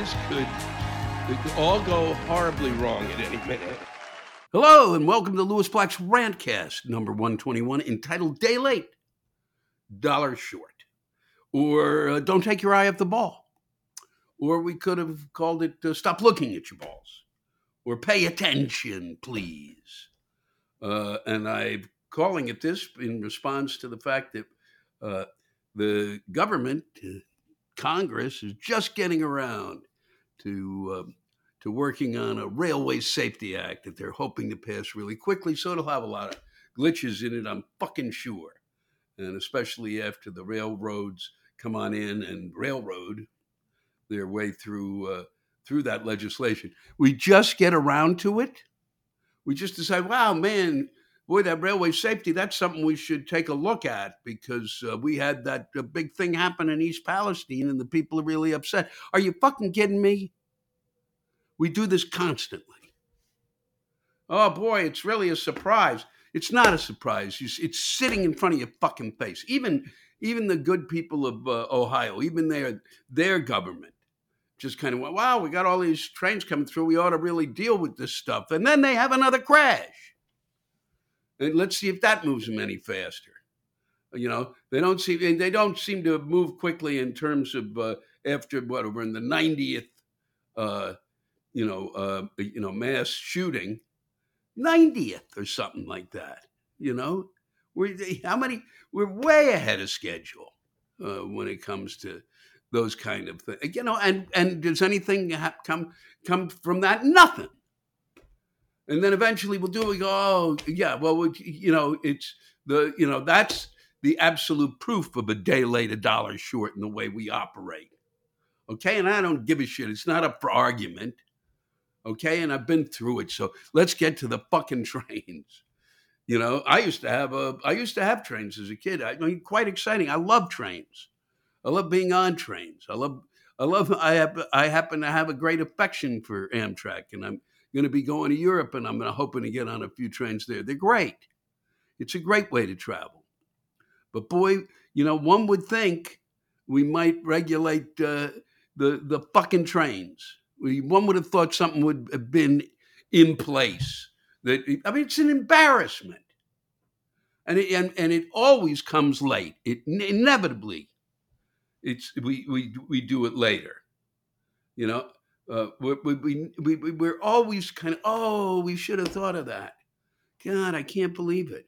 this could, could all go horribly wrong at any minute. Hello, and welcome to Lewis Black's Rantcast, number 121, entitled Day Late, Dollar Short, or uh, Don't Take Your Eye Off the Ball. Or we could have called it uh, Stop Looking at Your Balls, or Pay Attention, Please. Uh, and I'm calling it this in response to the fact that uh, the government, uh, Congress, is just getting around to um, to working on a Railway Safety Act that they're hoping to pass really quickly. So it'll have a lot of glitches in it, I'm fucking sure. And especially after the railroads come on in and railroad their way through uh, through that legislation. We just get around to it. We just decide, wow, man, boy, that railway safety, that's something we should take a look at because uh, we had that uh, big thing happen in East Palestine and the people are really upset. Are you fucking kidding me? We do this constantly. Oh boy, it's really a surprise. It's not a surprise. It's sitting in front of your fucking face. Even even the good people of uh, Ohio, even their their government, just kind of went, "Wow, we got all these trains coming through. We ought to really deal with this stuff." And then they have another crash. And let's see if that moves them any faster. You know, they don't seem they don't seem to move quickly in terms of uh, after what we're in the 90th, uh, you know, uh, you know, mass shooting, 90th or something like that. You know, we're how many? We're way ahead of schedule uh, when it comes to those kind of things. You know, and and does anything ha- come come from that? Nothing and then eventually we'll do it. We go, oh yeah, well, we, you know, it's the you know that's the absolute proof of a day late, a dollar short in the way we operate. Okay, and I don't give a shit. It's not up for argument. Okay, and I've been through it. So let's get to the fucking trains. You know, I used to have a, I used to have trains as a kid. I mean, quite exciting. I love trains. I love being on trains. I love, I love. I have, I happen to have a great affection for Amtrak, and I'm going to be going to Europe and I'm hoping to get on a few trains there. They're great. It's a great way to travel. But boy, you know, one would think we might regulate uh, the the fucking trains. We, one would have thought something would have been in place. That I mean, it's an embarrassment, and it, and and it always comes late. It inevitably, it's we we we do it later. You know, uh, we, we, we, we, we're always kind of, oh, we should have thought of that. God, I can't believe it.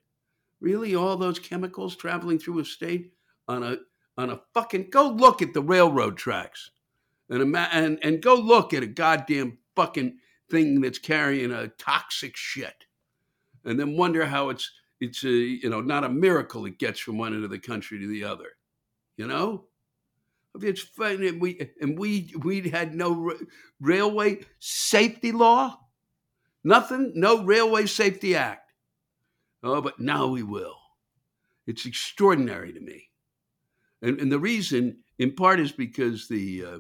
Really, all those chemicals traveling through a state on a on a fucking go look at the railroad tracks, and and and go look at a goddamn fucking thing that's carrying a toxic shit, and then wonder how it's it's a you know not a miracle it gets from one end of the country to the other, you know. It's funny, and we and we we had no railway safety law, nothing, no railway safety act. Oh, but now we will. It's extraordinary to me, and and the reason, in part, is because the uh,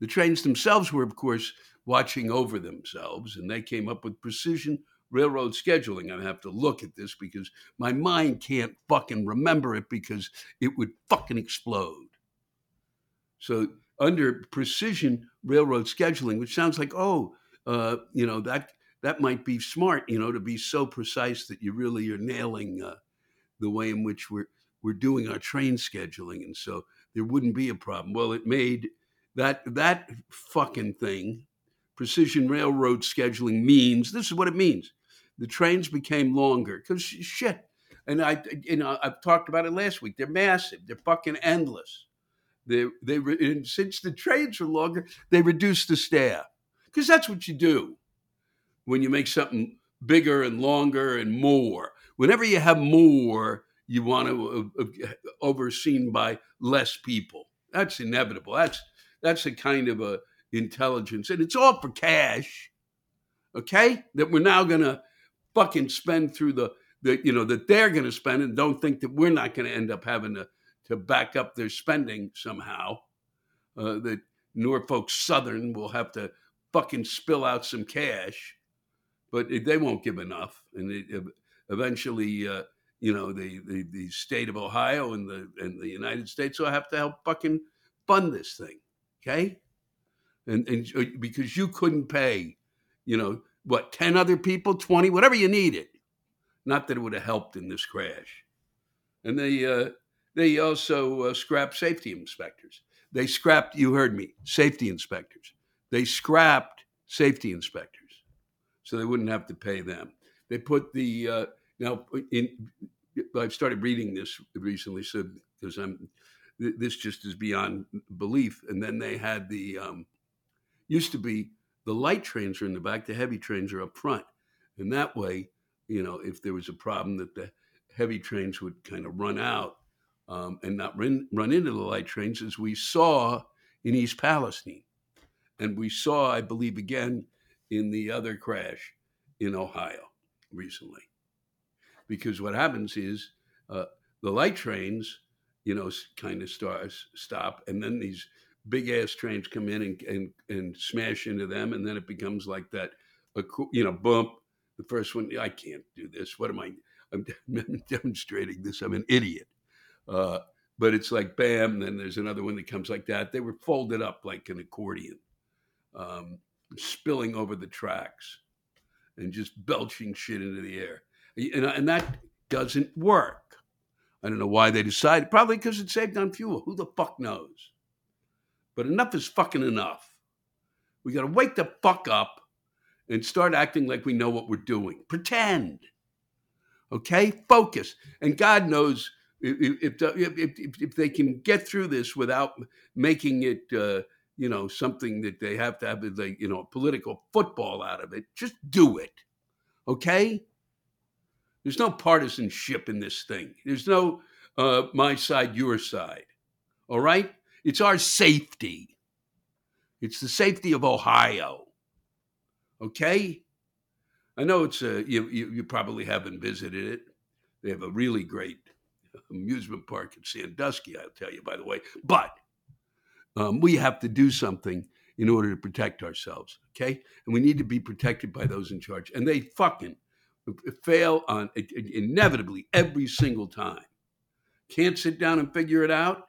the trains themselves were, of course, watching over themselves, and they came up with precision railroad scheduling. I have to look at this because my mind can't fucking remember it because it would fucking explode. So under precision railroad scheduling, which sounds like, oh, uh, you know, that that might be smart, you know, to be so precise that you really are nailing uh, the way in which we're we're doing our train scheduling, and so there wouldn't be a problem. Well, it made that that fucking thing, precision railroad scheduling means this is what it means. The trains became longer because shit, and I, you know, I've talked about it last week. They're massive. They're fucking endless. They they and since the trains are longer, they reduce the staff because that's what you do when you make something bigger and longer and more. Whenever you have more, you want to uh, uh, overseen by less people. That's inevitable. That's that's a kind of a intelligence, and it's all for cash. Okay, that we're now to fucking spend through the the you know that they're to spend, and don't think that we're not to end up having to to back up their spending somehow. Uh, that Norfolk Southern will have to fucking spill out some cash, but they won't give enough, and eventually, uh, you know, the, the the state of Ohio and the and the United States will have to help fucking fund this thing. Okay, and, and uh, because you couldn't pay, you know, what, 10 other people, 20, whatever you needed. Not that it would have helped in this crash. And they, uh, they also uh, scrapped safety inspectors. They scrapped, you heard me, safety inspectors. They scrapped safety inspectors so they wouldn't have to pay them. They put the, uh, now, in, I've started reading this recently, so because I'm, this just is beyond belief. And then they had the, um, used to be the light trains are in the back, the heavy trains are up front. And that way, you know, if there was a problem that the heavy trains would kind of run out um, and not run, run into the light trains, as we saw in East Palestine. And we saw, I believe, again in the other crash in Ohio recently. Because what happens is uh, the light trains, you know, kind of start, stop, and then these big ass trains come in and, and, and smash into them, and then it becomes like that, you know, bump. The first one, I can't do this. What am I? I'm demonstrating this. I'm an idiot. Uh, but it's like bam, then there's another one that comes like that. They were folded up like an accordion, um, spilling over the tracks and just belching shit into the air. And, and that doesn't work. I don't know why they decided. Probably because it saved on fuel. Who the fuck knows? But enough is fucking enough. We got to wake the fuck up and start acting like we know what we're doing. Pretend. Okay? Focus. And God knows if, if, if, if they can get through this without making it, uh, you know, something that they have to have, like, you know, political football out of it, just do it. Okay? There's no partisanship in this thing. There's no uh, my side, your side. All right? It's our safety. It's the safety of Ohio. Okay? I know it's a, you, you, you probably haven't visited it. They have a really great amusement park in Sandusky, I'll tell you, by the way. But um, we have to do something in order to protect ourselves, okay? And we need to be protected by those in charge. And they fucking fail on inevitably every single time. Can't sit down and figure it out.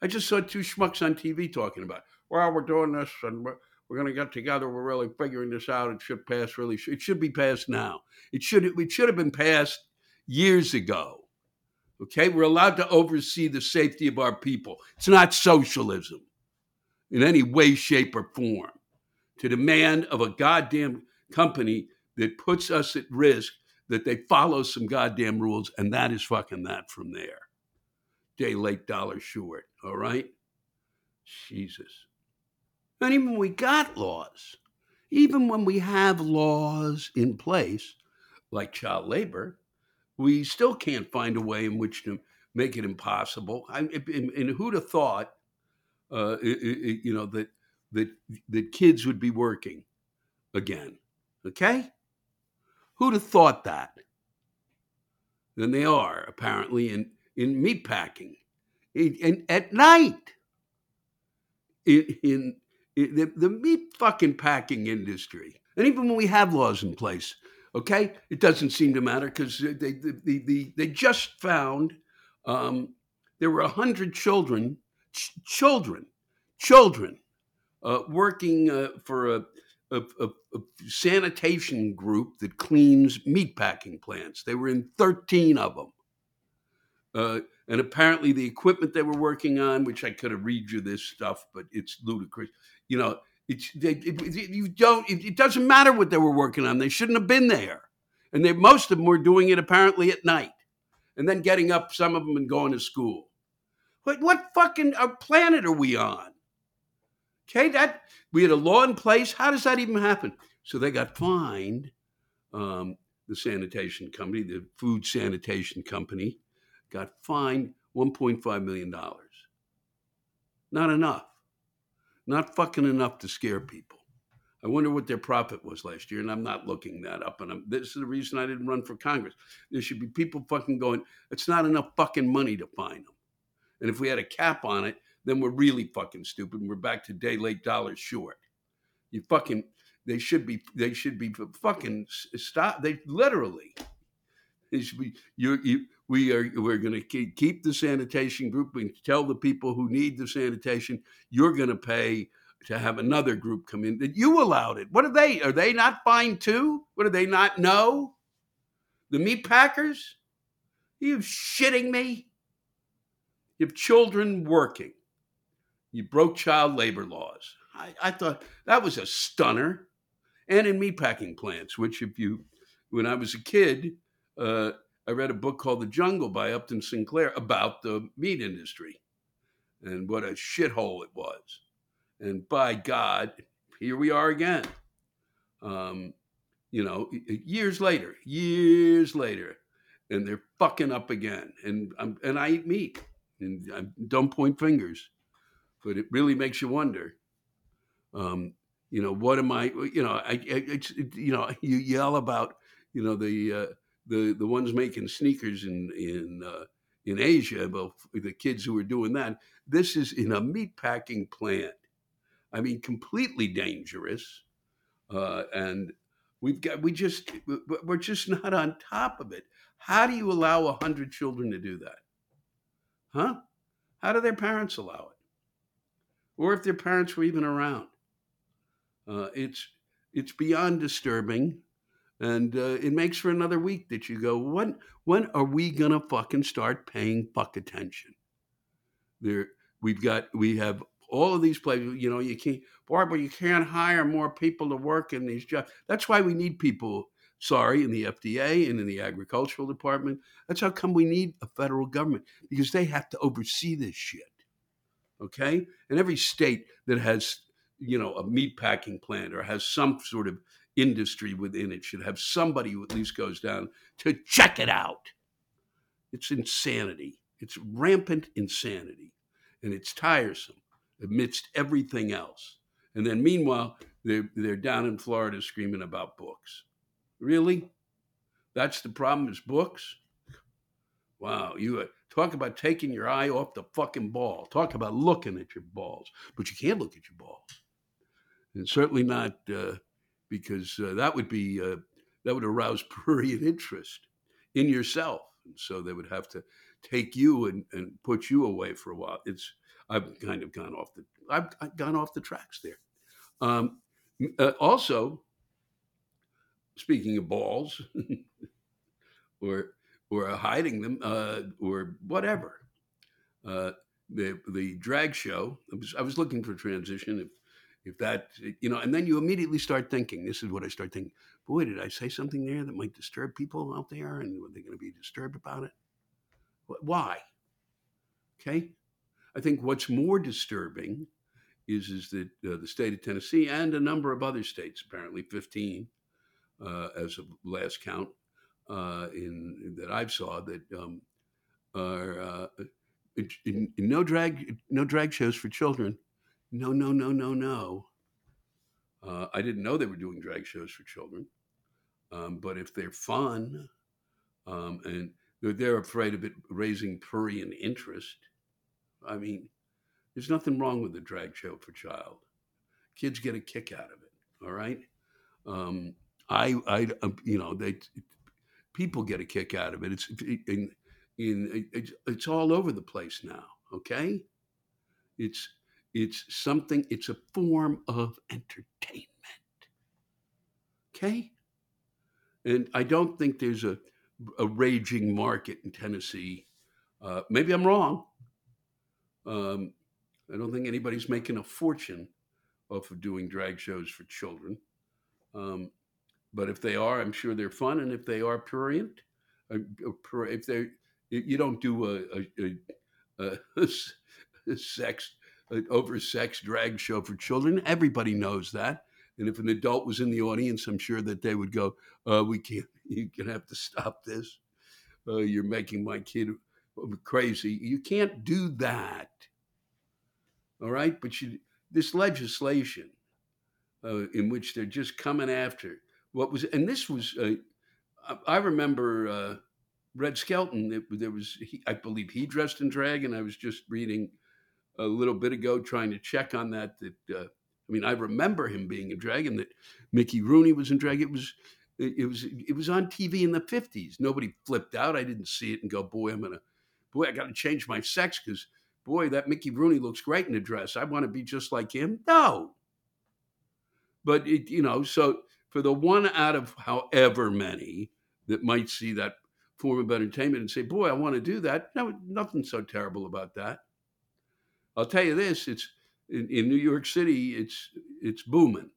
I just saw two schmucks on TV talking about, well, we're doing this and we're, we're going to get together. We're really figuring this out. It should pass really. It should be passed now. It should. It should have been passed years ago. Okay, we're allowed to oversee the safety of our people. It's not socialism in any way, shape, or form to demand of a goddamn company that puts us at risk that they follow some goddamn rules, and that is fucking that from there. Day late, dollar short. All right? Jesus. And even when we got laws, even when we have laws in place, like child labor, we still can't find a way in which to make it impossible. I, and, and who'd have thought, uh, it, it, you know, that that that kids would be working again? Okay, who'd have thought that? Then they are apparently in in meat packing, and at night. In, in, in the, the meat fucking packing industry, and even when we have laws in place, Okay, it doesn't seem to matter because they, they, they, they, just found um, there were hundred children, ch- children, children uh, working uh, for a, a, a, a, sanitation group that cleans meatpacking plants. They were in thirteen of them, uh, and apparently the equipment they were working on, which I could have read you this stuff, but it's ludicrous. You know, it's, it, it, you don't. It, it, doesn't matter what they were working on. They shouldn't have been there, and they most of them were doing it apparently at night, and then getting up. Some of them and going to school. What what fucking uh, planet are we on? Okay, that we had a law in place. How does that even happen? So they got fined. Um, the sanitation company, the food sanitation company, got fined 1.5 million dollars. Not enough. Not fucking enough to scare people. I wonder what their profit was last year, and I'm not looking that up. And I'm, this is the reason I didn't run for Congress. There should be people fucking going, it's not enough fucking money to find them. And if we had a cap on it, then we're really fucking stupid. And we're back to day late dollars short. You fucking, they should be, they should be fucking stop. They literally, they should be, you, you, we are we're going to keep the sanitation group and tell the people who need the sanitation you're going to pay to have another group come in that you allowed it. What are they? Are they not fine too? What do they not know? The meat packers? Are you shitting me? You have children working. You broke child labor laws. I, I thought that was a stunner. And in meatpacking plants, which if you, when I was a kid, uh, I read a book called The Jungle by Upton Sinclair about the meat industry and what a shithole it was. And by God, here we are again. Um, you know, years later, years later, and they're fucking up again. And I'm, and I eat meat, and I don't point fingers, but it really makes you wonder. Um, you know, what am I? You know, I, you know, you yell about you know the uh, the the ones making sneakers in in uh, in Asia, about the kids who are doing that. This is in a meat packing plant. I mean, completely dangerous, uh, and we've got we just we're just not on top of it. How do you allow a hundred children to do that? Huh? How do their parents allow it? Or if their parents were even around? Uh, it's it's beyond disturbing and uh, it makes for another week that you go when when are we gonna fucking start paying fuck attention? There we've got we have all of these places you know you can't barbara you can't hire more people to work in these jobs that's why we need people sorry in the fda and in the agricultural department. That's how come we need a federal government because they have to oversee this shit okay? And every state that has you know a meat packing plant or has some sort of industry within it should have somebody who at least goes down to check it out. It's insanity. It's rampant insanity. And it's tiresome amidst everything else. And then meanwhile, they're, they're down in Florida screaming about books. Really? That's the problem is books? Wow, you uh, talk about taking your eye off the fucking ball. Talk about looking at your balls, but you can't look at your balls. And certainly not uh, because uh, that would be uh, that would arouse prurient interest in yourself. And so they would have to take you and, and put you away for a while. It's I've kind of gone off the I've, I've gone off the tracks there. Um, uh, also, speaking of balls, or or hiding them, uh, or whatever. Uh, the the drag show. I was, I was looking for transition. If if that you know and then you immediately start thinking this is what i start thinking boy did i say something there that might disturb people out there and are they going to be disturbed about it? Why? Okay? I think what's more disturbing is is that uh, the state of tennessee and a number of other states apparently 15 uh, as of last count uh, in that i've saw that um, are uh, in, in no drag no drag shows for children no, no, no, no, no. Uh, I didn't know they were doing drag shows for children. Um, but if they're fun um, and they're, they're afraid of it raising prurient interest, I mean, there's nothing wrong with a drag show for child. Kids get a kick out of it. All right. Um, I, I, um, you know, they, people get a kick out of it. It's in, in, it's, it's all over the place now. Okay. It's, it's something, it's a form of entertainment. Okay? And I don't think there's a, a raging market in Tennessee. Uh, maybe I'm wrong. Um, I don't think anybody's making a fortune off of doing drag shows for children. Um, but if they are, I'm sure they're fun. And if they are prurient, uh, if they, you don't do a, a, a, a sex an oversexed drag show for children. Everybody knows that. And if an adult was in the audience, I'm sure that they would go, uh, "We can't. You're gonna have to stop this. Uh, you're making my kid crazy. You can't do that." All right, but you, this legislation uh, in which they're just coming after what was, and this was, uh, I remember uh, Red Skelton. It, there was, he, I believe, he dressed in drag, and I was just reading a little bit ago trying to check on that. That uh, I mean, I remember him being a dragon. That Mickey Rooney was in drag. It was it was it was on TV in the fifties. Nobody flipped out. I didn't see it and go, boy, I'm gonna boy, I got to change my sex because boy, that Mickey Rooney looks great in a dress. I want to be just like him. No. But, it, you know, so for the one out of however many that might see that form of entertainment and say, boy, I want to do that, no, nothing so terrible about that. I'll tell you this it's in, in New York City, it's, it's booming.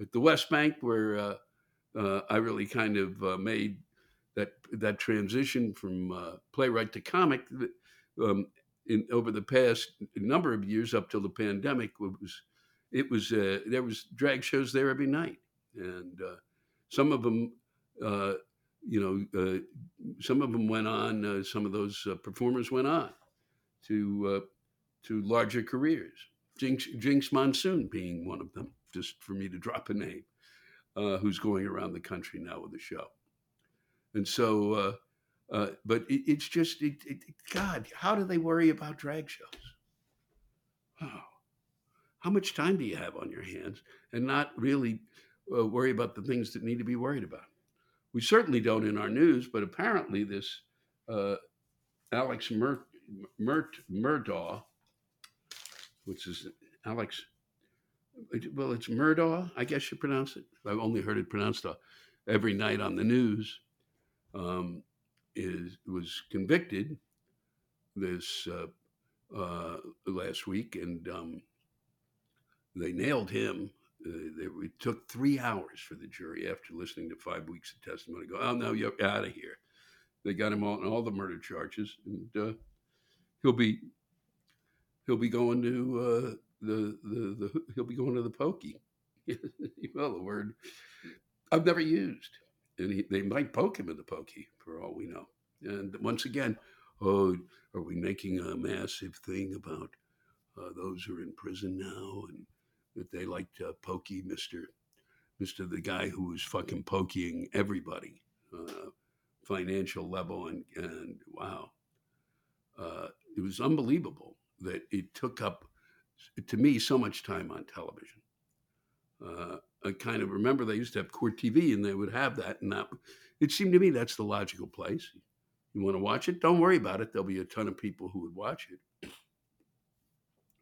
At the West Bank, where uh, uh, I really kind of uh, made that that transition from uh, playwright to comic um, in over the past number of years up till the pandemic it was it was uh, there was drag shows there every night and some of them uh, you know uh, some of them went on uh, some of those performers went on to to larger careers Jinx, Jinkx Monsoon being one of them just for me to drop a name who's going around the country now with a show and so, uh, uh, but it, it's just, it, it, God, how do they worry about drag shows? Oh, how much time do you have on your hands and not really uh, worry about the things that need to be worried about? We certainly don't in our news, but apparently this uh, Alex Mert, Mert, Murdaugh, which is Alex, well, it's Murdaugh, I guess you pronounce it. I've only heard it pronounced uh, every night on the news um, is was convicted this uh, uh, last week, and um, they nailed him. Uh, they, it took three hours for the jury after listening to five weeks of testimony. Go, oh no, you're out of here. They got him on all the murder charges, and uh, he'll be he'll be going to uh, the, the the he'll be going to the pokey. well, the word I've never used and he, they might poke him in the pokey for all we know. And once again, oh, are we making a massive thing about uh, those who are in prison now and that they like to pokey Mister Mister the guy who was fucking pokeying everybody, uh, financial level and and wow, uh, it was unbelievable that it took up to me so much time on television. Uh, I kind of remember they used to have court TV and they would have that. And that it seemed to me that's the logical place. You want to watch it? Don't worry about it. There'll be a ton of people who would watch it.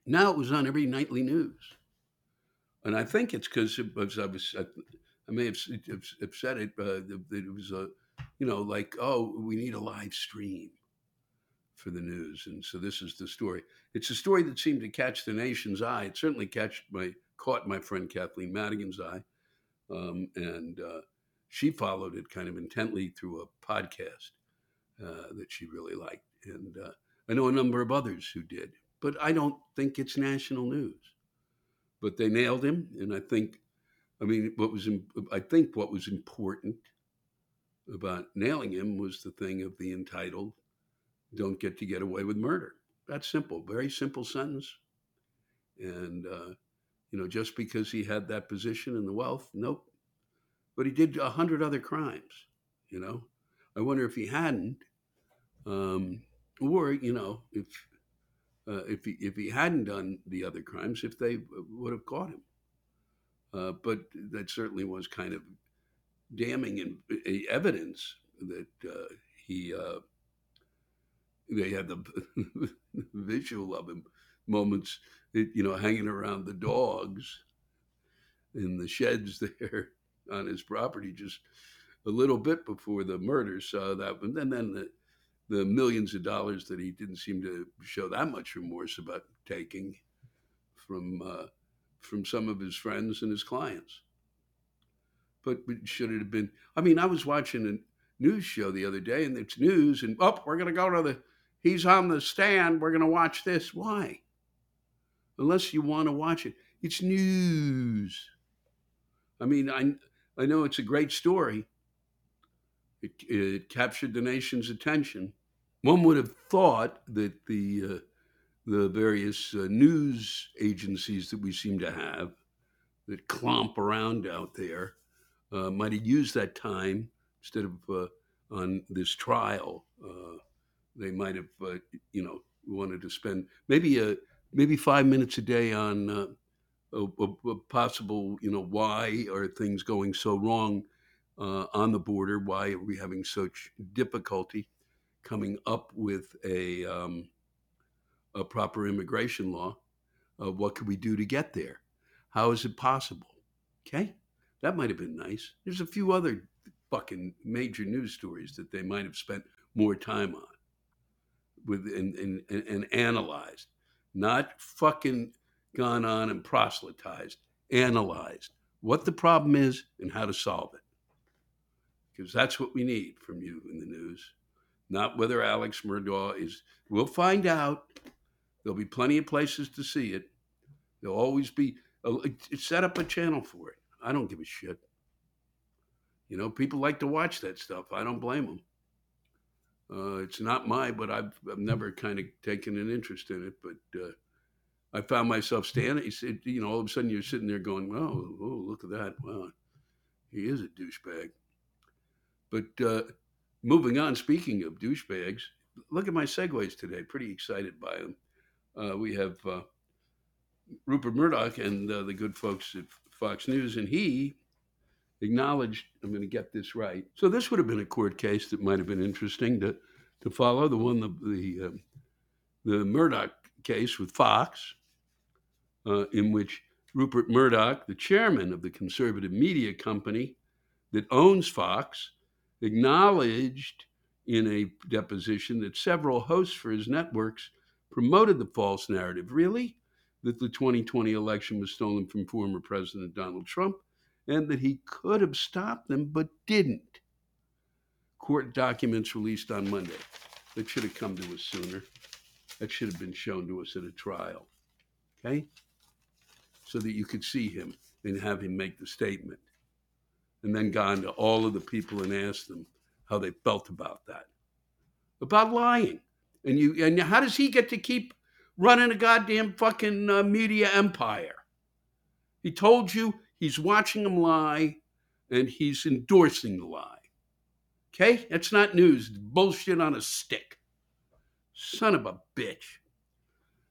Now it was on every nightly news. And I think it's because it was, I was, I may have, said it, but it was a, you know, like, oh, we need a live stream for the news. And so this is the story. It's a story that seemed to catch the nation's eye. It certainly catch my caught my friend Kathleen Madigan's eye, um, and uh, she followed it kind of intently through a podcast uh, that she really liked. And uh, I know a number of others who did, but I don't think it's national news. But they nailed him, and I think, I mean, what was I think what was important about nailing him was the thing of the entitled "Don't get to get away with murder." That's simple, very simple sentence, and uh, you know, just because he had that position and the wealth. Nope. But he did a hundred other crimes. You know, I wonder if he hadn't, um, or you know, if uh, if he if he hadn't done the other crimes, if they would have caught him. Uh, but that certainly was kind of damning in, uh, evidence that uh, he uh, they had the visual of him moments, you know, hanging around the dogs in the sheds there on his property just a little bit before the murder. So that, and then, then the, the millions of dollars that he didn't seem to show that much remorse about taking from uh, from some of his friends and his clients. But, but should it have been? I mean, I was watching a news show the other day, and it's news, and oh, we're going to go to the. He's on the stand. We're going to watch this. Why? unless you want to watch it. It's news. I mean, I, I know it's a great story. It, it captured the nation's attention. One would have thought that the uh, the various uh, news agencies that we seem to have that clomp around out there uh, might have used that time instead of uh, on this trial. Uh, they might have, uh, you know, wanted to spend maybe a maybe five minutes a day on uh, a, a, a, possible, you know, why are things going so wrong uh, on the border? Why are we having such difficulty coming up with a um, a proper immigration law. Uh, what could we do to get there? How is it possible? Okay, that might have been nice. There's a few other fucking major news stories that they might have spent more time on with and, and, and, analyzed, not fucking gone on and proselytized, analyzed what the problem is and how to solve it. Because that's what we need from you in the news, not whether Alex Murdaugh is. We'll find out. There'll be plenty of places to see it. There'll always be. Uh, a, set up a channel for it. I don't give a shit. You know, people like to watch that stuff. I don't blame them. Uh, it's not my, but I've, I've never kind of taken an interest in it. But uh, I found myself standing. Said, you know, all of a sudden you're sitting there going, "Oh, oh, look at that! Wow, he is a douchebag." But uh, moving on, speaking of douchebags, look at my segues today. Pretty excited by them. Uh, we have uh, Rupert Murdoch and uh, the good folks at Fox News, and he acknowledged, I'm going to get this right. So this would have been a court case that might have been interesting to, to follow, the one, the, the, uh, the Murdoch case with Fox, uh, in which Rupert Murdoch, the chairman of the conservative media company that owns Fox, acknowledged in a deposition that several hosts for his networks promoted the false narrative. Really? That the 2020 election was stolen from former President Donald Trump and that he could have stopped them but didn't. Court documents released on Monday. That should have come to us sooner. That should have been shown to us at a trial. Okay? So that you could see him and have him make the statement. And then gone to all of the people and asked them how they felt about that. About lying. And you and how does he get to keep running a goddamn fucking uh, media empire? He told you He's watching them lie and he's endorsing the lie. Okay? That's not news. Bullshit on a stick. Son of a bitch.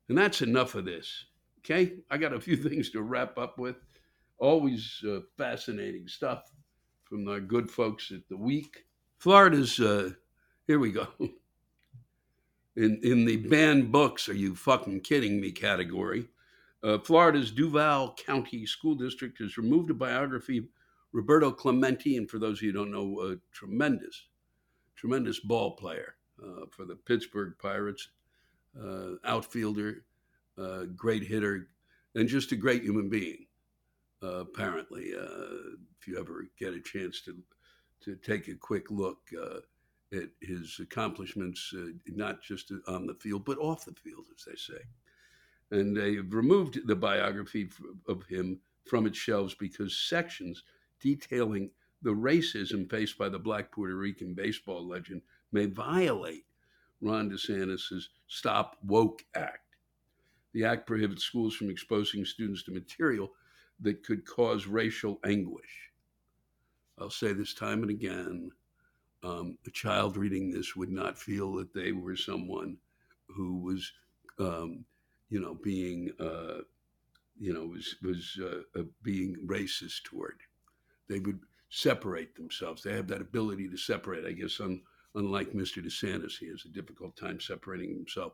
And that's enough of this. Okay? I got a few things to wrap up with. Always uh, fascinating stuff from our good folks at the week. Florida's, uh, here we go. In, in the banned books, are you fucking kidding me category? Uh, Florida's Duval County School District has removed a biography of Roberto Clemente, and for those of you who don't know, a tremendous, tremendous ball player uh, for the Pittsburgh Pirates, uh, outfielder, uh, great hitter, and just a great human being. Uh, apparently, uh, if you ever get a chance to to take a quick look at his accomplishments, not just on the field but off the field, as they say and they've removed the biography of him from its shelves because sections detailing the racism faced by the black Puerto Rican baseball legend may violate Ron DeSantis' Stop Woke Act. The act prohibits schools from exposing students to material that could cause racial anguish. I'll say this time and again um, a child reading this would not feel that they were someone who was um, you know, being, uh, you know, was was uh, uh, being racist toward. They would separate themselves. They have that ability to separate. I guess, un, unlike Mr. DeSantis, he has a difficult time separating himself.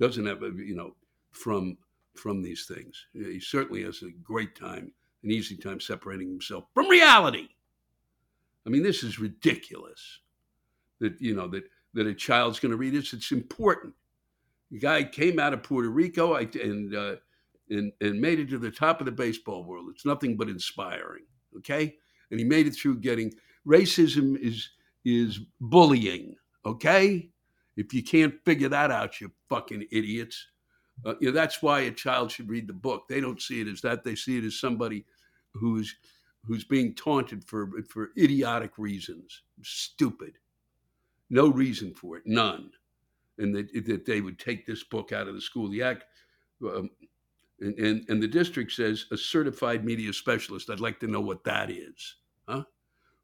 Doesn't have, a, you know, from from these things. He certainly has a great time, an easy time separating himself from reality. I mean, this is ridiculous. That you know that that a child's going to read this. It's important. The guy came out of Puerto Rico and, uh, and, and made it to the top of the baseball world. It's nothing but inspiring. Okay. And he made it through getting racism is, is bullying. Okay. If you can't figure that out, you fucking idiots. Uh, you know, that's why a child should read the book. They don't see it as that. They see it as somebody who's who's being taunted for for idiotic reasons. Stupid. No reason for it. None and that, that they would take this book out of the school. The act, um, and, and, and the district says a certified media specialist. I'd like to know what that is. Huh?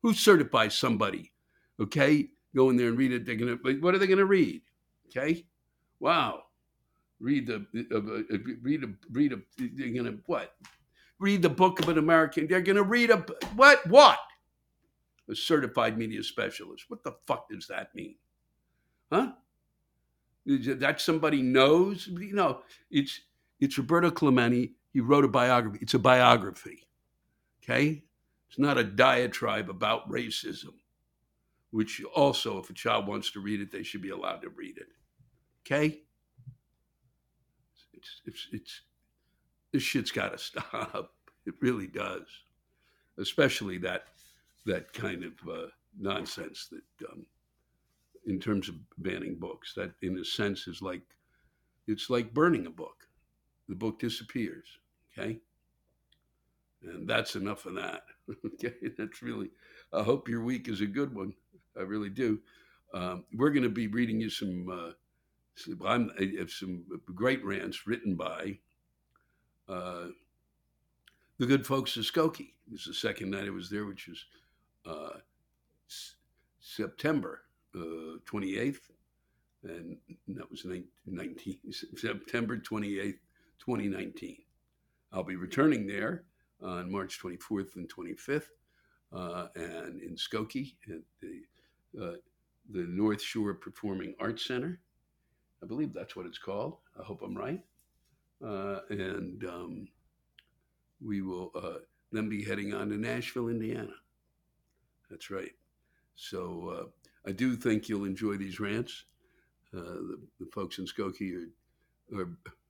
Who certifies somebody? Okay, go in there and read it. They're gonna. What are they gonna read? Okay, wow. Read the uh, read a read a. They're gonna what? Read the book of an American. They're gonna read a what? What? A certified media specialist. What the fuck does that mean? Huh? That somebody knows. You know, it's it's Roberto Clemente. He wrote a biography. It's a biography. Okay, it's not a diatribe about racism. Which also, if a child wants to read it, they should be allowed to read it. Okay. It's it's it's this shit's got to stop. It really does, especially that that kind of uh, nonsense that, um, in terms of banning books, that in a sense is like it's like burning a book. The book disappears. Okay, and that's enough of that. okay, that's really. I hope your week is a good one. I really do. Um, we're going to be reading you some. Uh, some, some great rants written by uh, the good folks of Skokie. It was the second night I was there, which was uh, s- September uh, 28th. And that was 19, September 28th, 2019. I'll be returning there on March 24th and 25th, uh, and in Skokie at the, uh, the North Shore Performing Arts Center. I believe that's what it's called. I hope I'm right. Uh, and um, we will uh, then be heading on to Nashville, Indiana. That's right. So uh, I do think you'll enjoy these rants. Uh, the, the, folks in Skokie are, are,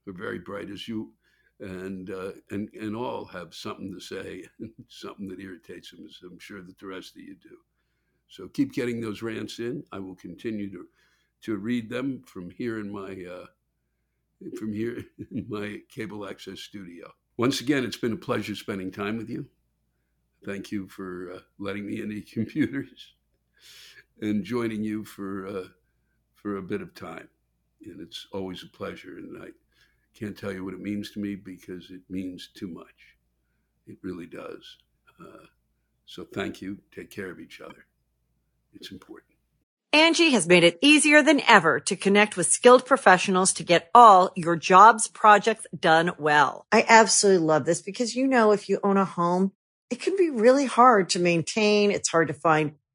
are, very bright as you, and, uh, and, and all have something to say, something that irritates them, as I'm sure that the rest of you do. So keep getting those rants in. I will continue to, to read them from here in my uh, from here in my cable access studio. Once again, it's been a pleasure spending time with you. Thank you for uh, letting me into computers and joining you for uh, for a bit of time. And it's always a pleasure. And I can't tell you what it means to me because it means too much. It really does. Uh, so thank you. Take care of each other. It's important. Angi has made it easier than ever to connect with skilled professionals to get all your jobs projects done well. I absolutely love this because, you know, if you own a home, it can be really hard to maintain. It's hard to find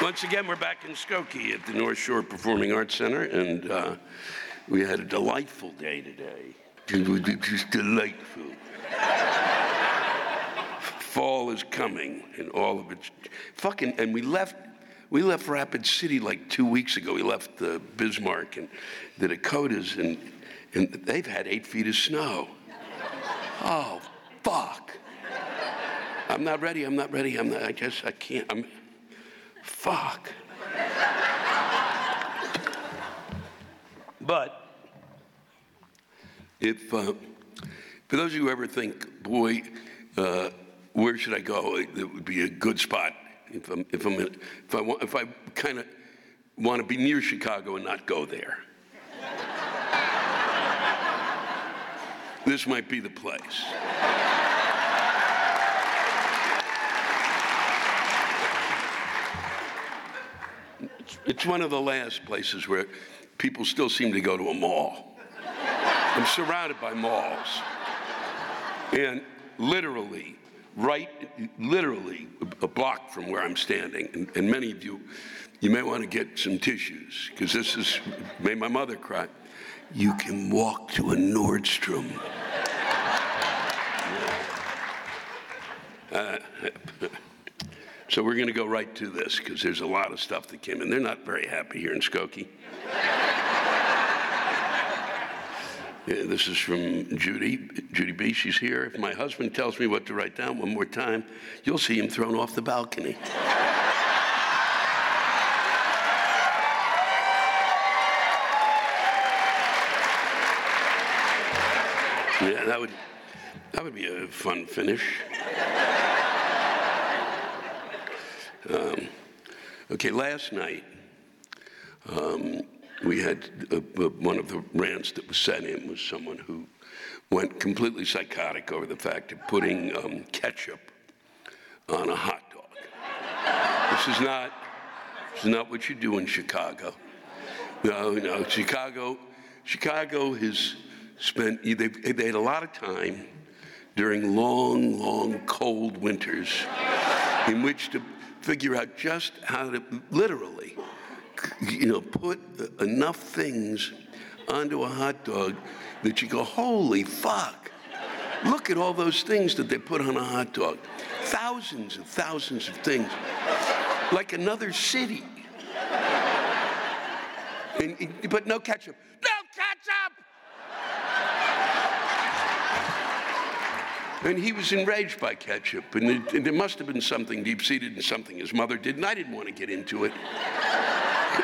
Once again, we're back in Skokie at the North Shore Performing Arts Center, and uh, we had a delightful day today. It was just delightful fall is coming and all of its fucking and we left we left Rapid City like two weeks ago. We left the Bismarck and the Dakotas and and they've had eight feet of snow. Oh fuck. I'm not ready, I'm not ready, I'm not I guess I can't I'm fuck. but if uh, for those of you who ever think, boy, uh, where should I go? It would be a good spot if I'm if I'm if I want if I kind of want to be near Chicago and not go there. this might be the place. It's one of the last places where people still seem to go to a mall. I'm surrounded by malls. And literally, right, literally a block from where I'm standing. And, and many of you, you may want to get some tissues because this has made my mother cry. You can walk to a Nordstrom. Uh, so we're going to go right to this because there's a lot of stuff that came in. They're not very happy here in Skokie. Yeah, this is from Judy, Judy B. She's here. If my husband tells me what to write down one more time, you'll see him thrown off the balcony. Yeah, that would that would be a fun finish. Um, okay, last night um, we had uh, uh, one of the rants that was sent in was someone who went completely psychotic over the fact of putting um, ketchup on a hot dog. this is not this is not what you do in Chicago. No, no, Chicago. Chicago has spent, they, they had a lot of time during long, long, cold winters in which to figure out just how to literally, you know, put enough things onto a hot dog that you go, holy fuck. Look at all those things that they put on a hot dog. Thousands and thousands of things. Like another city. And, but no ketchup. No ketchup! And he was enraged by ketchup. And, it, and there must have been something deep seated in something his mother did, and I didn't want to get into it.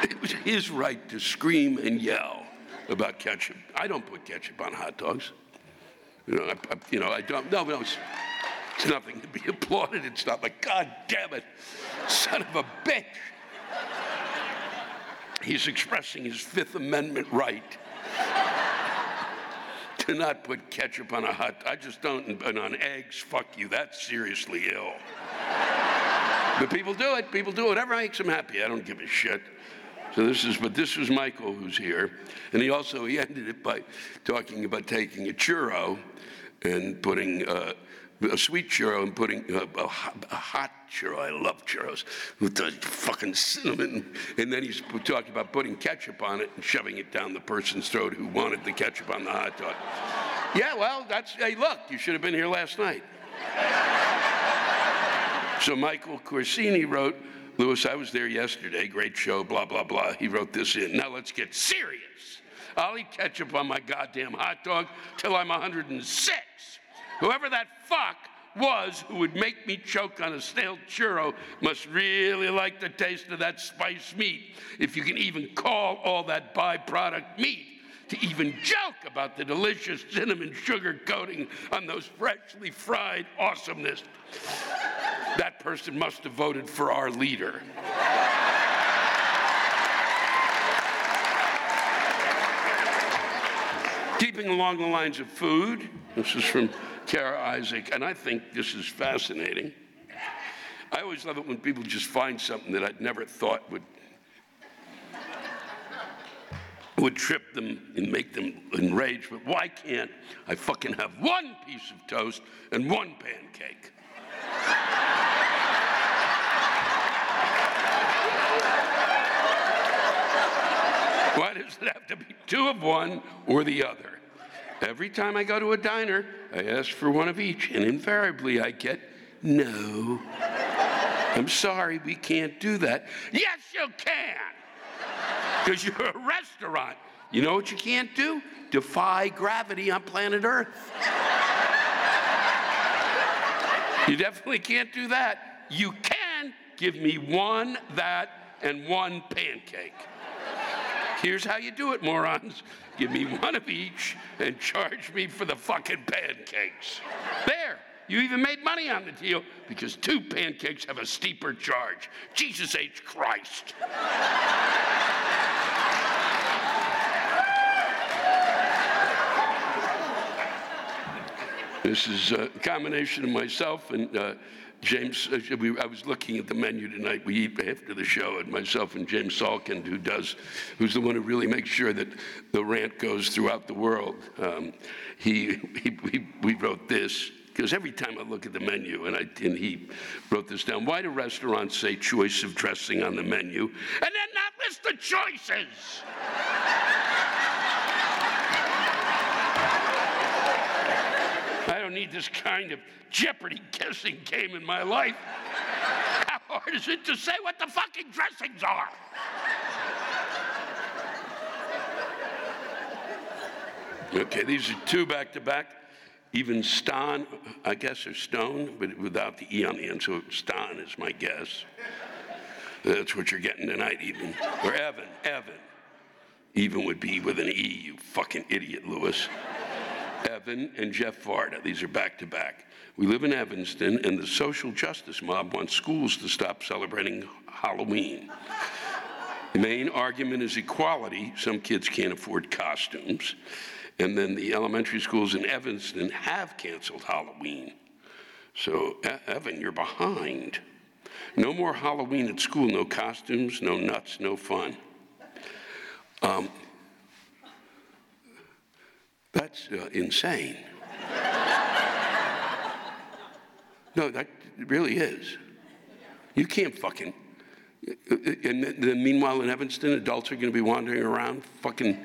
it was his right to scream and yell about ketchup. I don't put ketchup on hot dogs. You know, I, I you know, I don't. No, no, it's, it's nothing to be applauded. It's not like, God damn it, son of a bitch. He's expressing his Fifth Amendment right not put ketchup on a hot. I just don't. And on eggs, fuck you. That's seriously ill. but people do it. People do it. Whatever makes them happy. I don't give a shit. So this is, but this was Michael who's here, and he also he ended it by talking about taking a churro and putting. Uh, a sweet churro and putting a, a, a, hot churro. I love churros with the fucking cinnamon. And then he's talking about putting ketchup on it and shoving it down the person's throat who wanted the ketchup on the hot dog. Yeah, well, that's, hey, look, you should have been here last night. so Michael Corsini wrote, Lewis, I was there yesterday, great show, blah, blah, blah. He wrote this in. Now let's get serious. I'll eat ketchup on my goddamn hot dog till I'm 106. Whoever that fuck was who would make me choke on a stale churro must really like the taste of that spice meat, if you can even call all that byproduct meat. To even joke about the delicious cinnamon sugar coating on those freshly fried awesomeness. That person must have voted for our leader. Keeping along the lines of food, this is from Kara Isaac, and I think this is fascinating. I always love it when people just find something that I'd never thought would would trip them and make them enraged, but why can't I fucking have one piece of toast and one pancake? Why does it have to be two of one or the other? Every time I go to a diner, I ask for one of each, and invariably I get no. I'm sorry, we can't do that. Yes, you can! Because you're a restaurant. You know what you can't do? Defy gravity on planet Earth. you definitely can't do that. You can give me one, that, and one pancake. Here's how you do it, morons. Give me one of each and charge me for the fucking pancakes. There. You even made money on the deal because two pancakes have a steeper charge. Jesus H. Christ. this is a combination of myself and uh, James, uh, we, I was looking at the menu tonight. We eat after the show, and myself and James Salkind, who does, who's the one who really makes sure that the rant goes throughout the world. Um, he, he, he, we wrote this because every time I look at the menu, and, I, and he wrote this down. Why do restaurants say choice of dressing on the menu and then not list the choices? I don't need this kind of Jeopardy guessing game in my life. How hard is it to say what the fucking dressings are? Okay, these are two back to back. Even Stan, I guess, or Stone, but without the E on the end, so Stan is my guess. That's what you're getting tonight, even. Or Evan, Evan. Even would be with an E, you fucking idiot, Lewis. Evan and Jeff Varda, these are back to back. We live in Evanston, and the social justice mob wants schools to stop celebrating Halloween. The main argument is equality. Some kids can't afford costumes. And then the elementary schools in Evanston have canceled Halloween. So, Evan, you're behind. No more Halloween at school, no costumes, no nuts, no fun. Um, that's uh, insane. no, that really is. You can't fucking. And then meanwhile in Evanston, adults are going to be wandering around fucking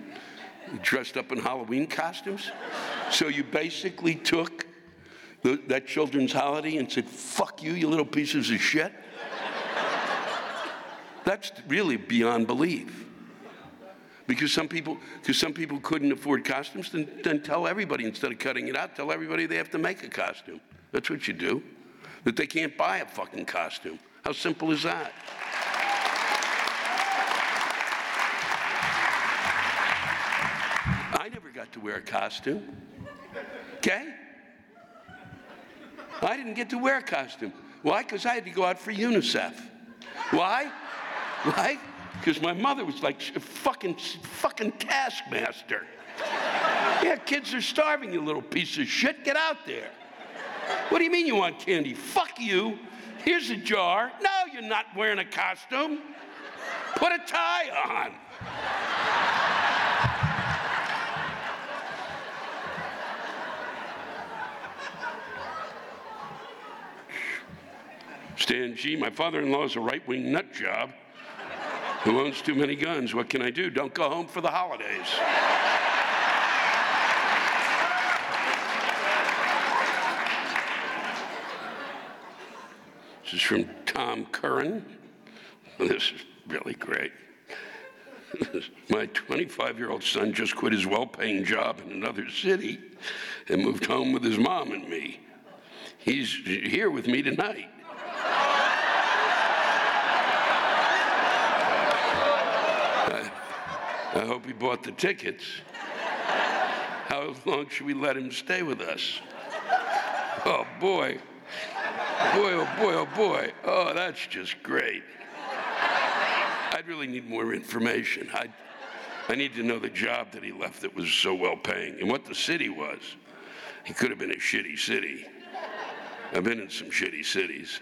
dressed up in Halloween costumes. So you basically took the, that children's holiday and said, fuck you, you little pieces of shit. That's really beyond belief. Because some people, because some people couldn't afford costumes, then, then tell everybody instead of cutting it out, tell everybody they have to make a costume. That's what you do. That they can't buy a fucking costume. How simple is that? I never got to wear a costume. Okay? I didn't get to wear a costume. Why? Because I had to go out for UNICEF. Why? Why? Because my mother was like a fucking, fucking taskmaster. Yeah, kids are starving, you little piece of shit. Get out there. What do you mean you want candy? Fuck you. Here's a jar. No, you're not wearing a costume. Put a tie on. Stan G, my father in law is a right wing nut job who owns too many guns. What can I do? Don't go home for the holidays. This is from Tom Curran. This is really great. My 25 year old son just quit his well paying job in another city and moved home with his mom and me. He's here with me tonight. I hope he bought the tickets. How long should we let him stay with us? Oh boy. Boy, oh boy, oh boy. Oh, that's just great. I'd really need more information. I, I need to know the job that he left that was so well paying and what the city was. He could have been a shitty city. I've been in some shitty cities.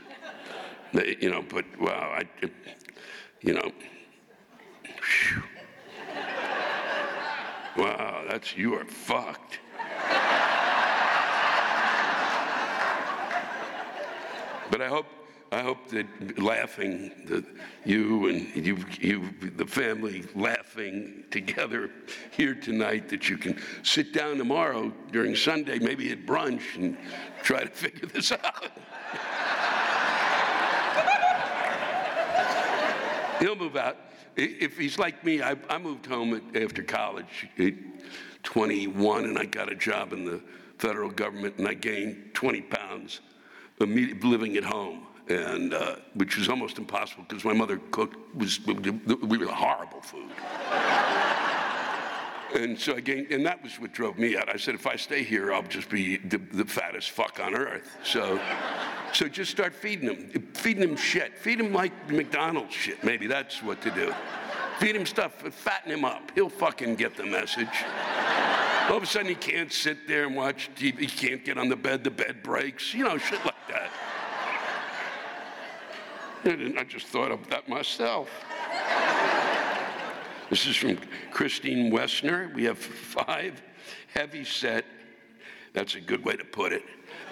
They, you know, but wow, I, you know, phew. Wow, that's you are fucked. But I hope I hope that laughing, that you and you, you, the family laughing together here tonight, that you can sit down tomorrow during Sunday, maybe at brunch, and try to figure this out. He'll move out. If he's like me, I, I moved home at, after college at 21, and I got a job in the federal government, and I gained 20 pounds living at home, and uh, which was almost impossible because my mother cooked was we were horrible food. And so I gained, and that was what drove me out. I said, if I stay here, I'll just be the, the fattest fuck on earth. So, so just start feeding him, feeding him shit, feed him like McDonald's shit. Maybe that's what to do. Feed him stuff, fatten him up. He'll fucking get the message. All of a sudden, he can't sit there and watch TV. He can't get on the bed. The bed breaks. You know, shit like that. And I just thought of that myself. This is from Christine Wessner. We have five heavy set, that's a good way to put it,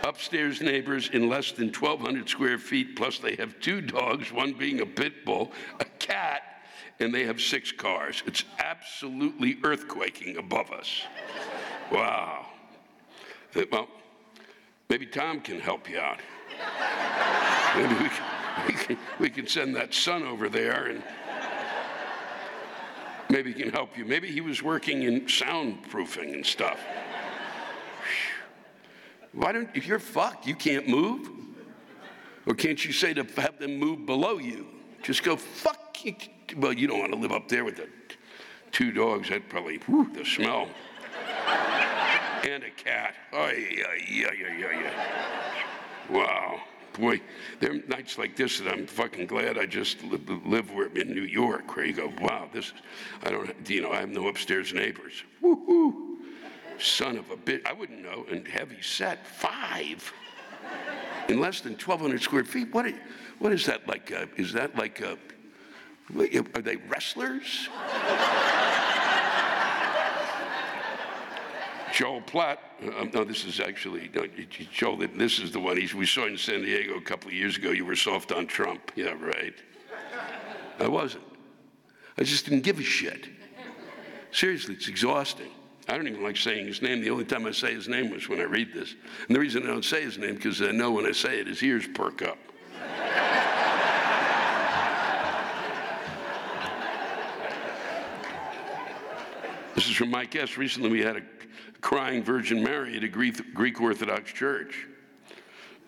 upstairs neighbors in less than 1,200 square feet, plus they have two dogs, one being a pit bull, a cat, and they have six cars. It's absolutely earthquaking above us. Wow. Well, maybe Tom can help you out. Maybe we can, we can, we can send that son over there and Maybe he can help you. Maybe he was working in soundproofing and stuff. Why don't, if you're fucked, you can't move? Or can't you say to have them move below you? Just go, fuck you. Well, you don't want to live up there with the two dogs. That probably, whew, the smell. and a cat. Oh, yeah, yeah, yeah, yeah, yeah. Wow. Boy, there are nights like this that I'm fucking glad I just live, where in New York, where you go, wow, this, is I don't, you know, I have no upstairs neighbors. Woo-hoo. Son of a bitch. I wouldn't know. And heavy set, five in less than 1,200 square feet. What, what is that like? Uh, is that like, uh, are they wrestlers? Joel Platt, uh, no, this is actually, no, Joel, this is the one we saw in San Diego a couple of years ago. You were soft on Trump. Yeah, right. I wasn't. I just didn't give a shit. Seriously, it's exhausting. I don't even like saying his name. The only time I say his name was when I read this. And the reason I don't say his name because I know when I say it, his ears perk up. From Mike S. Recently, we had a crying Virgin Mary at a Greek, Greek Orthodox church.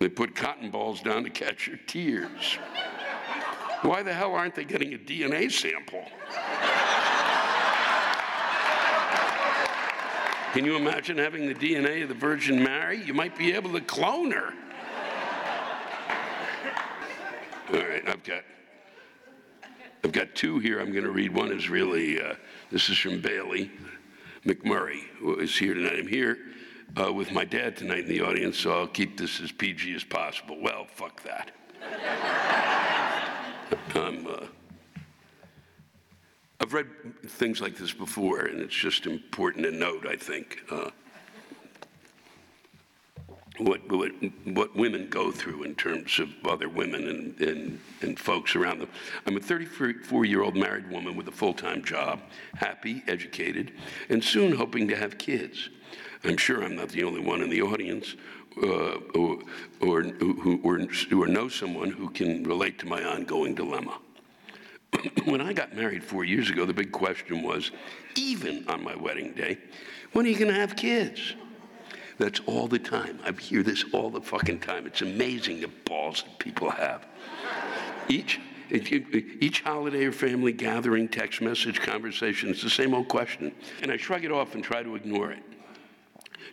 They put cotton balls down to catch her tears. Why the hell aren't they getting a DNA sample? Can you imagine having the DNA of the Virgin Mary? You might be able to clone her. All right, I've got I've got two here. I'm going to read. One is really uh, this is from Bailey McMurray, who is here tonight. I'm here uh, with my dad tonight in the audience, so I'll keep this as PG as possible. Well, fuck that. Uh, I've read things like this before, and it's just important to note, I think, uh, what, what, what women go through in terms of other women and, and, and folks around them. I'm a 34 year old married woman with a full time job, happy, educated, and soon hoping to have kids. I'm sure I'm not the only one in the audience uh, or, or, who, or, or know someone who can relate to my ongoing dilemma. when I got married four years ago, the big question was even on my wedding day, when are you going to have kids? That's all the time. I hear this all the fucking time. It's amazing the balls that people have. Each, each holiday or family gathering, text message, conversation, it's the same old question. And I shrug it off and try to ignore it.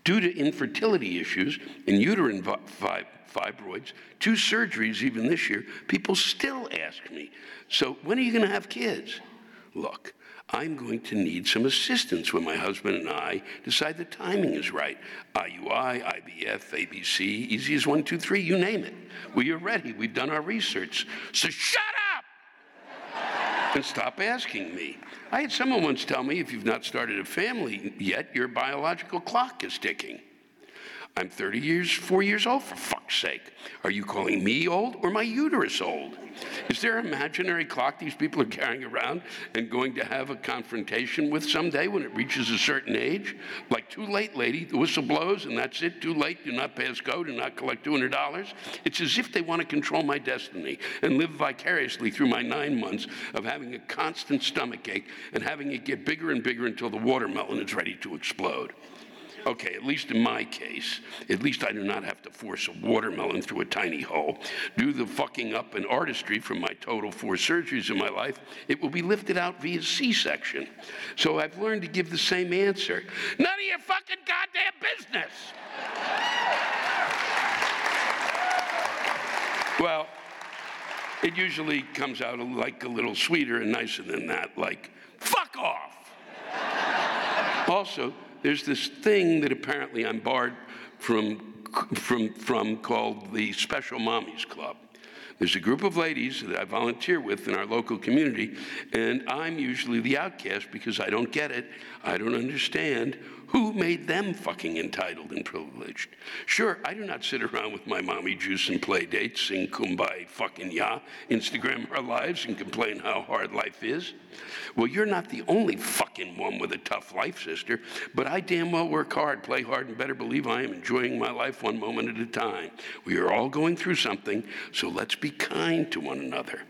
Due to infertility issues and uterine fibroids, two surgeries even this year, people still ask me, so when are you going to have kids? Look, I'm going to need some assistance when my husband and I decide the timing is right. IUI, IVF, ABC, easy as one, two, three, you name it. We are ready. We've done our research. So shut up and stop asking me. I had someone once tell me if you've not started a family yet, your biological clock is ticking. I'm 30 years, four years old, for fuck's sake. Are you calling me old or my uterus old? Is there an imaginary clock these people are carrying around and going to have a confrontation with someday when it reaches a certain age? Like, too late, lady, the whistle blows and that's it, too late, do not pass go, do not collect $200. It's as if they want to control my destiny and live vicariously through my nine months of having a constant stomach ache and having it get bigger and bigger until the watermelon is ready to explode. Okay, at least in my case, at least I do not have to force a watermelon through a tiny hole. Do the fucking up and artistry from my total four surgeries in my life, it will be lifted out via C section. So I've learned to give the same answer. None of your fucking goddamn business. well, it usually comes out like a little sweeter and nicer than that, like, fuck off. also, there's this thing that apparently I'm barred from, from, from called the Special Mommies Club. There's a group of ladies that I volunteer with in our local community, and I'm usually the outcast because I don't get it, I don't understand, who made them fucking entitled and privileged? Sure, I do not sit around with my mommy juice and play dates, sing kumbaya fucking ya, Instagram our lives, and complain how hard life is. Well, you're not the only fucking one with a tough life, sister, but I damn well work hard, play hard, and better believe I am enjoying my life one moment at a time. We are all going through something, so let's be kind to one another.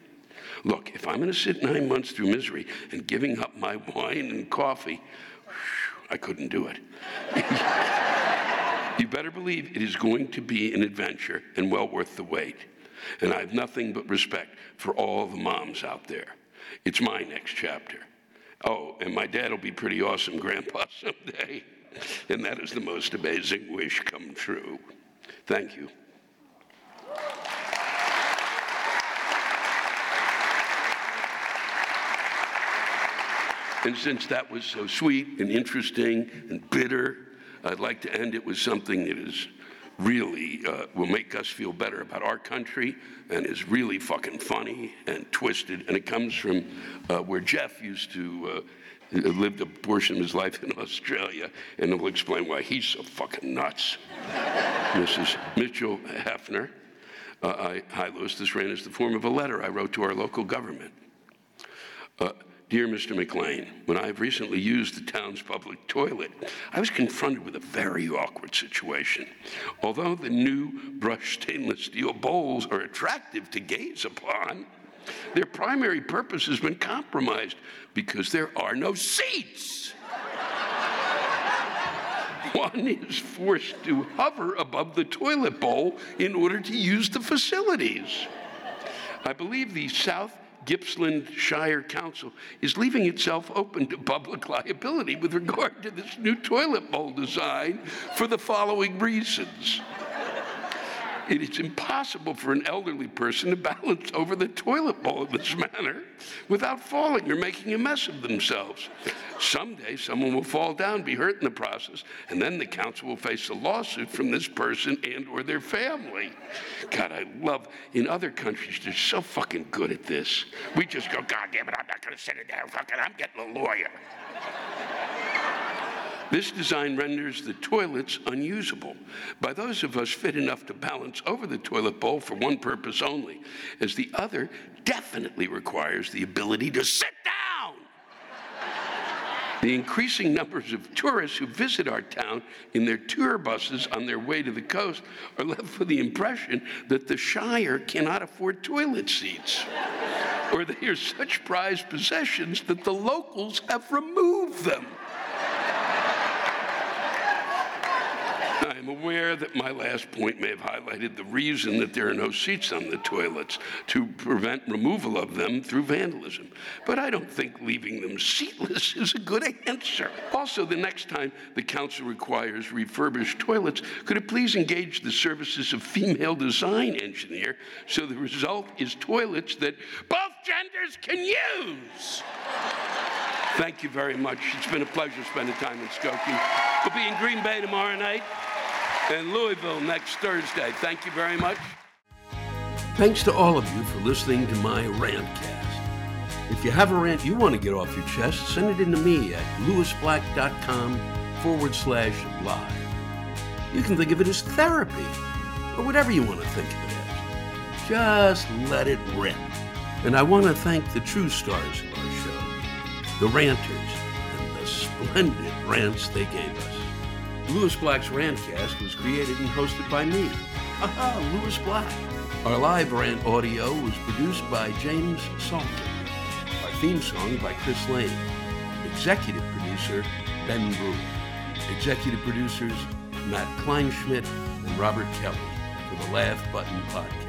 Look, if I'm going to sit nine months through misery and giving up my wine and coffee, I couldn't do it. you better believe it is going to be an adventure and well worth the wait. And I have nothing but respect for all the moms out there. It's my next chapter. Oh, and my dad will be pretty awesome grandpa someday. And that is the most amazing wish come true. Thank you. And since that was so sweet and interesting and bitter, I'd like to end it with something that is really uh, will make us feel better about our country and is really fucking funny and twisted. And it comes from uh, where Jeff used to uh, lived a portion of his life in Australia, and it will explain why he's so fucking nuts. Mrs. Mitchell Hefner. Uh, I, hi, Lewis. This ran as the form of a letter I wrote to our local government. Uh, Dear Mr. McLean, when I have recently used the town's public toilet, I was confronted with a very awkward situation. Although the new brushed stainless steel bowls are attractive to gaze upon, their primary purpose has been compromised because there are no seats. One is forced to hover above the toilet bowl in order to use the facilities. I believe the South Gippsland Shire Council is leaving itself open to public liability with regard to this new toilet bowl design for the following reasons. It is impossible for an elderly person to balance over the toilet bowl in this manner without falling or making a mess of themselves. Someday, someone will fall down, be hurt in the process, and then the council will face a lawsuit from this person and or their family. God, I love, in other countries, they're so fucking good at this. We just go, God damn it, I'm not going to sit in there, fucking, I'm getting a lawyer. This design renders the toilets unusable by those of us fit enough to balance over the toilet bowl for one purpose only, as the other definitely requires the ability to sit down. The increasing numbers of tourists who visit our town in their tour buses on their way to the coast are left with the impression that the Shire cannot afford toilet seats. or they are such prized possessions that the locals have removed them. I am aware that my last point may have highlighted the reason that there are no seats on the toilets to prevent removal of them through vandalism. But I don't think leaving them seatless is a good answer. Also, the next time the council requires refurbished toilets, could it please engage the services of female design engineer so the result is toilets that both genders can use? Thank you very much. It's been a pleasure spending time in Skokie. We'll be in Green Bay tomorrow night and Louisville next Thursday. Thank you very much. Thanks to all of you for listening to my rantcast. If you have a rant you want to get off your chest, send it in to me at lewisblack.com forward slash live. You can think of it as therapy, or whatever you want to think of it as. Just let it rip. And I want to thank the true stars of our show, the ranters, and the splendid rants they gave us. Lewis Black's Rantcast was created and hosted by me. Aha, Lewis Black. Our live rant audio was produced by James Salter. Our theme song by Chris Lane. Executive producer Ben Brewer. Executive producers Matt Kleinschmidt and Robert Kelly for the Laugh Button Podcast.